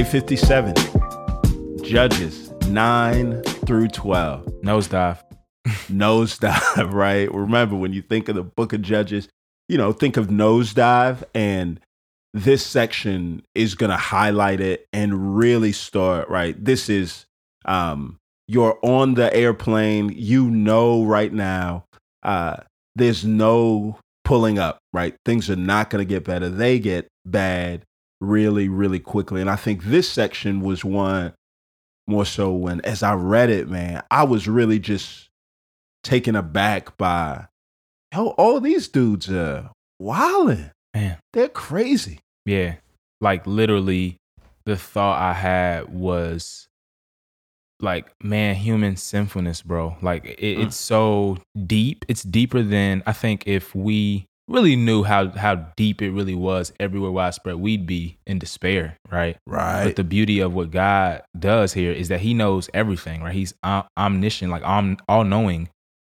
Day 57. Judges 9 through 12. Nosedive. Nosedive, right? Remember, when you think of the book of Judges, you know, think of nosedive, and this section is going to highlight it and really start, right? This is, um, you're on the airplane, you know, right now, uh, there's no pulling up, right? Things are not going to get better. They get bad really, really quickly. And I think this section was one more so when, as I read it, man, I was really just taken aback by how all these dudes are wilding. Man. They're crazy. Yeah. Like literally the thought I had was like, man, human sinfulness, bro. Like it, Mm. it's so deep. It's deeper than I think if we really knew how how deep it really was everywhere widespread, we'd be in despair, right? Right. But the beauty of what God does here is that He knows everything, right? He's om- omniscient, like om- all knowing,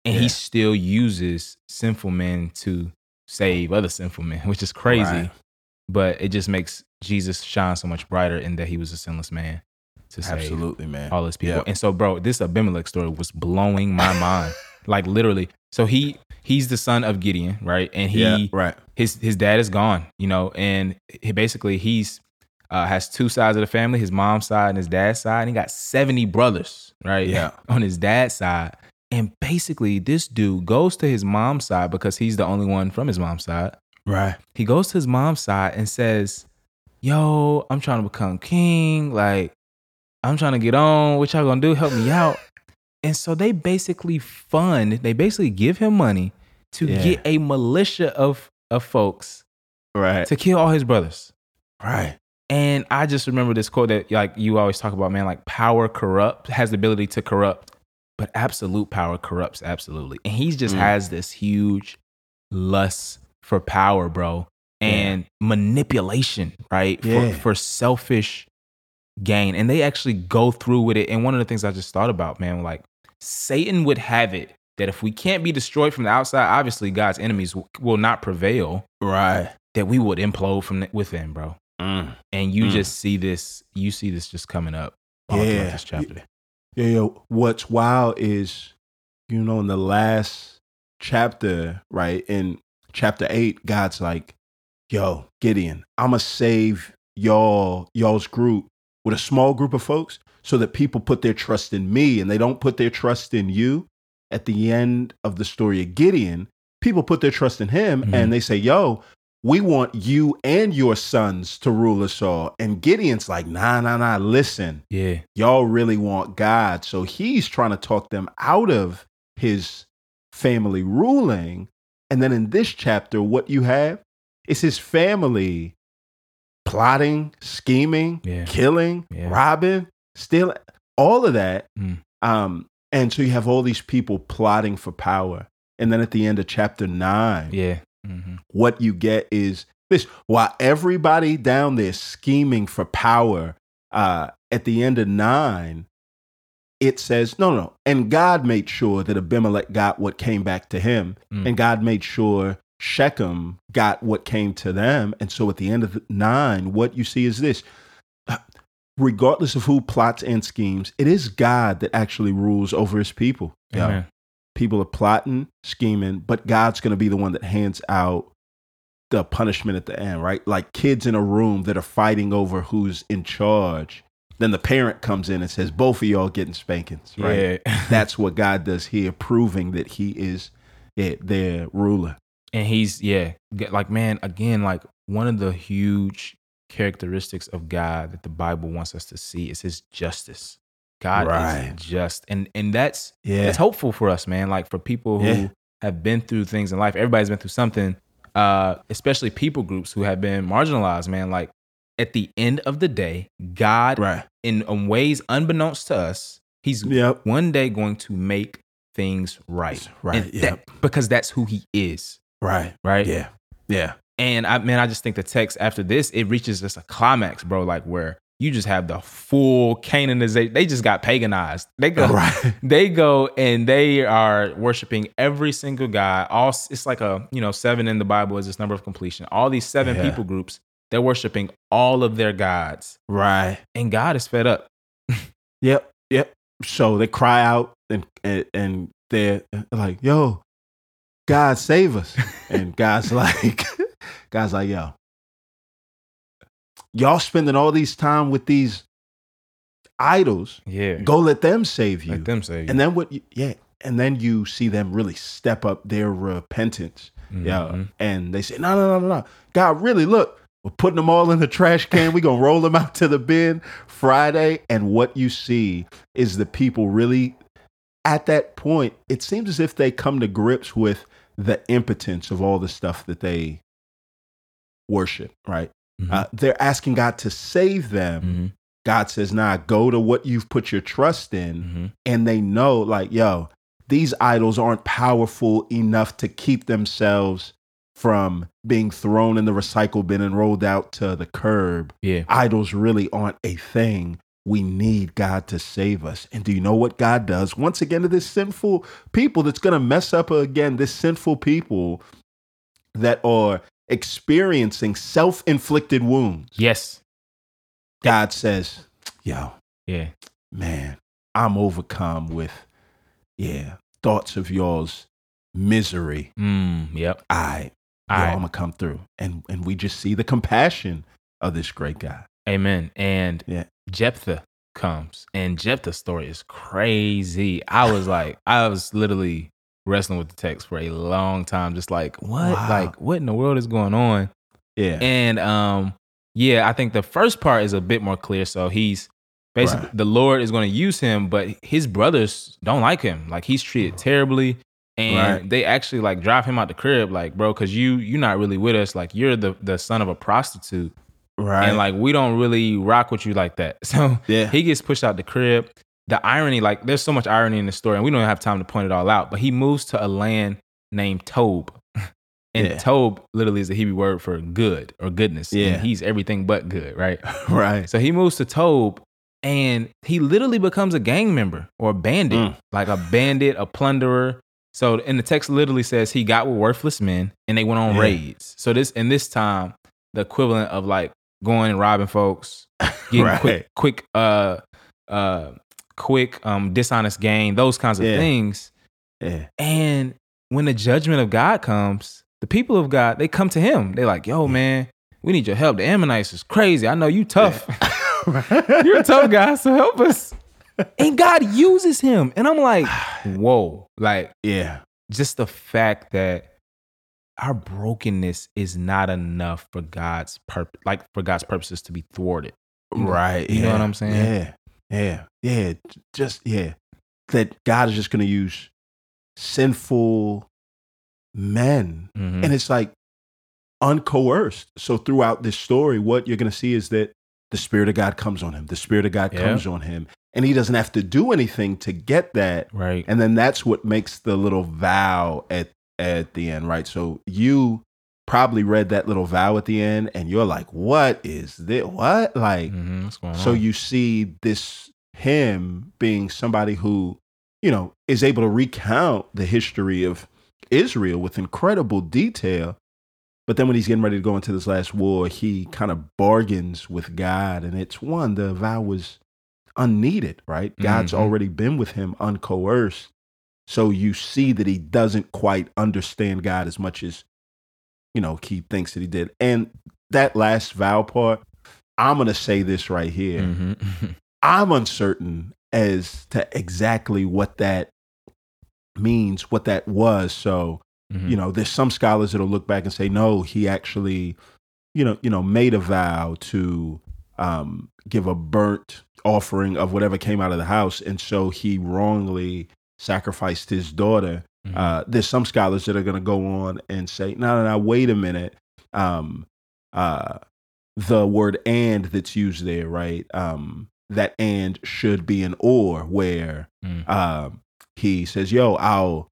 and Yeah. He still uses sinful men to save other sinful men, which is crazy. Right. But it just makes Jesus shine so much brighter in that He was a sinless man to save Absolutely, man. all his people. Yeah. And so, bro, this Abimelech story was blowing my mind, like literally. So he he's the son of Gideon, right? And he yeah, right. his his dad is gone, you know, and he basically he's uh, has two sides of the family, his mom's side and his dad's side, and he got 70 brothers, right? Yeah. On his dad's side. And basically this dude goes to his mom's side because he's the only one from his mom's side. Right. He goes to his mom's side and says, Yo, I'm trying to become king. Like, I'm trying to get on. What y'all gonna do? Help me out. And so they basically fund, they basically give him money to Yeah. get a militia of, of folks Right. to kill all his brothers. Right. And I just remember this quote that like you always talk about, man, like power corrupt has the ability to corrupt, but absolute power corrupts absolutely. And he just Mm. has this huge lust for power, bro, and manipulation, right? Yeah. For for selfish gain. And they actually go through with it. And one of the things I just thought about, man, like Satan would have it that if we can't be destroyed from the outside, obviously God's enemies w- will not prevail, Right. that we would implode from the- within, bro Mm. and you Mm. just see this you see this just coming up all throughout Yeah. this chapter Yeah, yo, what's wild is, you know, in the last chapter, right, in chapter eight, God's like, yo, Gideon, I'ma save y'all, y'all's group with a small group of folks so that people put their trust in me and they don't put their trust in you. At the end of the story of Gideon, people put their trust in him Mhm. and they say, yo, we want you and your sons to rule us all. And Gideon's like, nah, nah, nah, listen yeah y'all really want God. So he's trying to talk them out of his family ruling. And then in this chapter, what you have is his family plotting, scheming, Yeah. killing, Yeah. robbing, stealing, all of that. Mm. Um, and so you have all these people plotting for power. And then at the end of chapter nine, yeah hmm what you get is this while everybody down there scheming for power uh at the end of nine it says no no and god made sure that abimelech got what came back to him Mm. and god made sure shechem got what came to them and so at the end of nine what you see is this regardless of who plots and schemes it is god that actually rules over his people Yeah people are plotting, scheming, but God's going to be the one that hands out the punishment at the end, right? Like kids in a room that are fighting over who's in charge. Then the parent comes in and says, both of y'all getting spankings, right? yeah That's what God does here, proving that he is it, their ruler. And he's yeah like man again like one of the huge characteristics of god that the bible wants us to see is his justice god Right. is just and and that's Yeah. it's hopeful for us man like for people who Yeah. have been through things in life everybody's been through something uh especially people groups who have been marginalized man like at the end of the day god Right. in, in ways unbeknownst to us he's Yep. one day going to make things right Right, And yep. that- because that's who he is Right. right Yeah. Yeah. and i man i just think the text after this it reaches just a climax bro like where you just have the full Canaanization. They just got paganized. They go, Right. they go and they are worshiping every single guy. All it's like a you know seven in the Bible is this number of completion. All these seven Yeah. people groups they're worshiping all of their gods, Right. and God is fed up. Yep. Yep. So they cry out and and, and they're like, "Yo, God save us!" And God's like, God's like, "Yo, y'all spending all these time with these idols. Yeah, Go let them save you." let them say. And then what? You, yeah. And then you see them really step up their repentance. Yeah. Mhm. And they say, no, no, no, no, no. God, really, look, we're putting them all in the trash can. We're going to roll them out to the bin Friday. And what you see is the people really, at that point, it seems as if they come to grips with the impotence of all the stuff that they worship, right? Mhm. Uh, they're asking God to save them. Mhm. God says, nah, go to what you've put your trust in Mhm. and they know like yo these idols aren't powerful enough to keep themselves from being thrown in the recycle bin and rolled out to the curb yeah, idols really aren't a thing we need god to save us and do you know what god does once again to this sinful people that's going to mess up again this sinful people that are experiencing self-inflicted wounds yes, god says yo yeah, man, I'm overcome with, yeah, thoughts of yours, misery. mm, yep. I, yo, Aight. I'm gonna come through, and and we just see the compassion of this great guy. Amen. And Yeah. Jephthah comes, and Jephthah's story is crazy. I was like, I was literally wrestling with the text for a long time, just like, what, Wow. like, what in the world is going on? Yeah, And um, yeah, I think the first part is a bit more clear. So he's basically Right. the Lord is going to use him, but his brothers don't like him. Like he's treated terribly. And Right. they actually like drive him out the crib, like, bro, because you you're not really with us. Like you're the the son of a prostitute right. and like we don't really rock with you like that. So yeah, he gets pushed out the crib. The irony, like there's so much irony in the story, and we don't have time to point it all out. But he moves to a land named Tob. And Yeah. Tob literally is the Hebrew word for good or goodness. Yeah. And he's everything but good, right? right. So he moves to Tob and he literally becomes a gang member or a bandit, Mm. like a bandit, a plunderer. So in the text literally says he got with worthless men and they went on Yeah. raids. So this in this time, the equivalent of like going and robbing folks, getting Right. quick, quick, uh, uh, quick, um, dishonest gain, those kinds of Yeah. things. Yeah, And when the judgment of God comes, the people of God they come to Him. They're like, "Yo, man, we need your help. The Ammonites is crazy. I know you tough. You're a tough guy, so help us." And God uses him, and I'm like, "Whoa!" Like yeah, just the fact that our brokenness is not enough for God's purpose, like for God's purposes to be thwarted. Right. you know what I'm saying? Yeah, yeah, yeah. Just yeah, that God is just gonna use sinful men Mhm. and it's like uncoerced. So throughout this story, what you're going to see is that the spirit of God comes on him. The spirit of God Yeah. comes on him, and he doesn't have to do anything to get that. right. And then that's what makes the little vow at at the end, right? So you probably read that little vow at the end, and you're like, "What is this? What like?" Mhm. Going So you see this him being somebody who, you know, is able to recount the history of Israel with incredible detail. But then when he's getting ready to go into this last war, he kind of bargains with God. And it's one, the vow was unneeded, right? God's Mhm. already been with him uncoerced. So you see that he doesn't quite understand God as much as, you know, he thinks that he did. And that last vow part, I'm going to say this right here. Mhm. I'm uncertain as to exactly what that means, what that was. So, Mhm. you know, there's some scholars that'll look back and say, no, he actually, you know, you know, made a vow to um, give a burnt offering of whatever came out of the house, and so he wrongly sacrificed his daughter. Mhm. Uh, there's some scholars that are going to go on and say, no, no, no, wait a minute. Um, uh, the word and that's used there, right? Um, that and should be an or, where Mm. um, he says, yo, I'll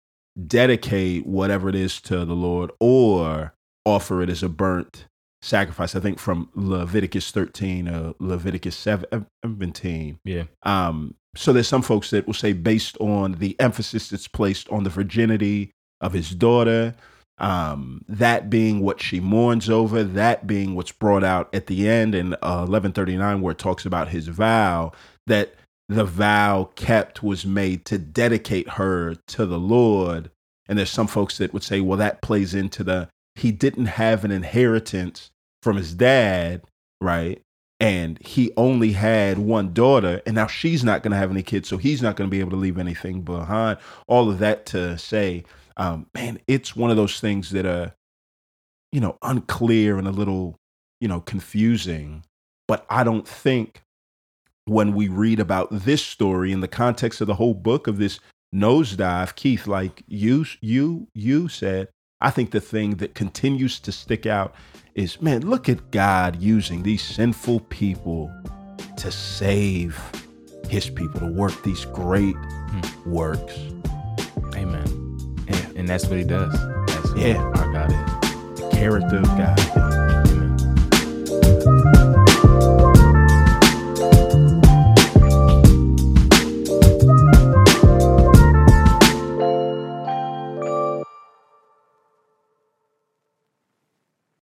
dedicate whatever it is to the Lord or offer it as a burnt sacrifice. I think from Leviticus 13 or Leviticus 17. yeah. Um, so there's some folks that will say, based on the emphasis that's placed on the virginity of his daughter, um, that being what she mourns over, that being what's brought out at the end in uh, 1139, where it talks about his vow, that the vow kept was made to dedicate her to the Lord. And there's some folks that would say, well, that plays into the he didn't have an inheritance from his dad, right? And he only had one daughter, and now she's not going to have any kids, so he's not going to be able to leave anything behind. All of that to say um, man, it's one of those things that are, you know, unclear and a little, you know, confusing. But I don't think when we read about this story in the context of the whole book of this nosedive, Keith, like you, you, you said, I think the thing that continues to stick out is, man, look at God using these sinful people to save his people, to work these great hmm. works. Amen. And that's what he does. That's yeah. our God is. The character of God.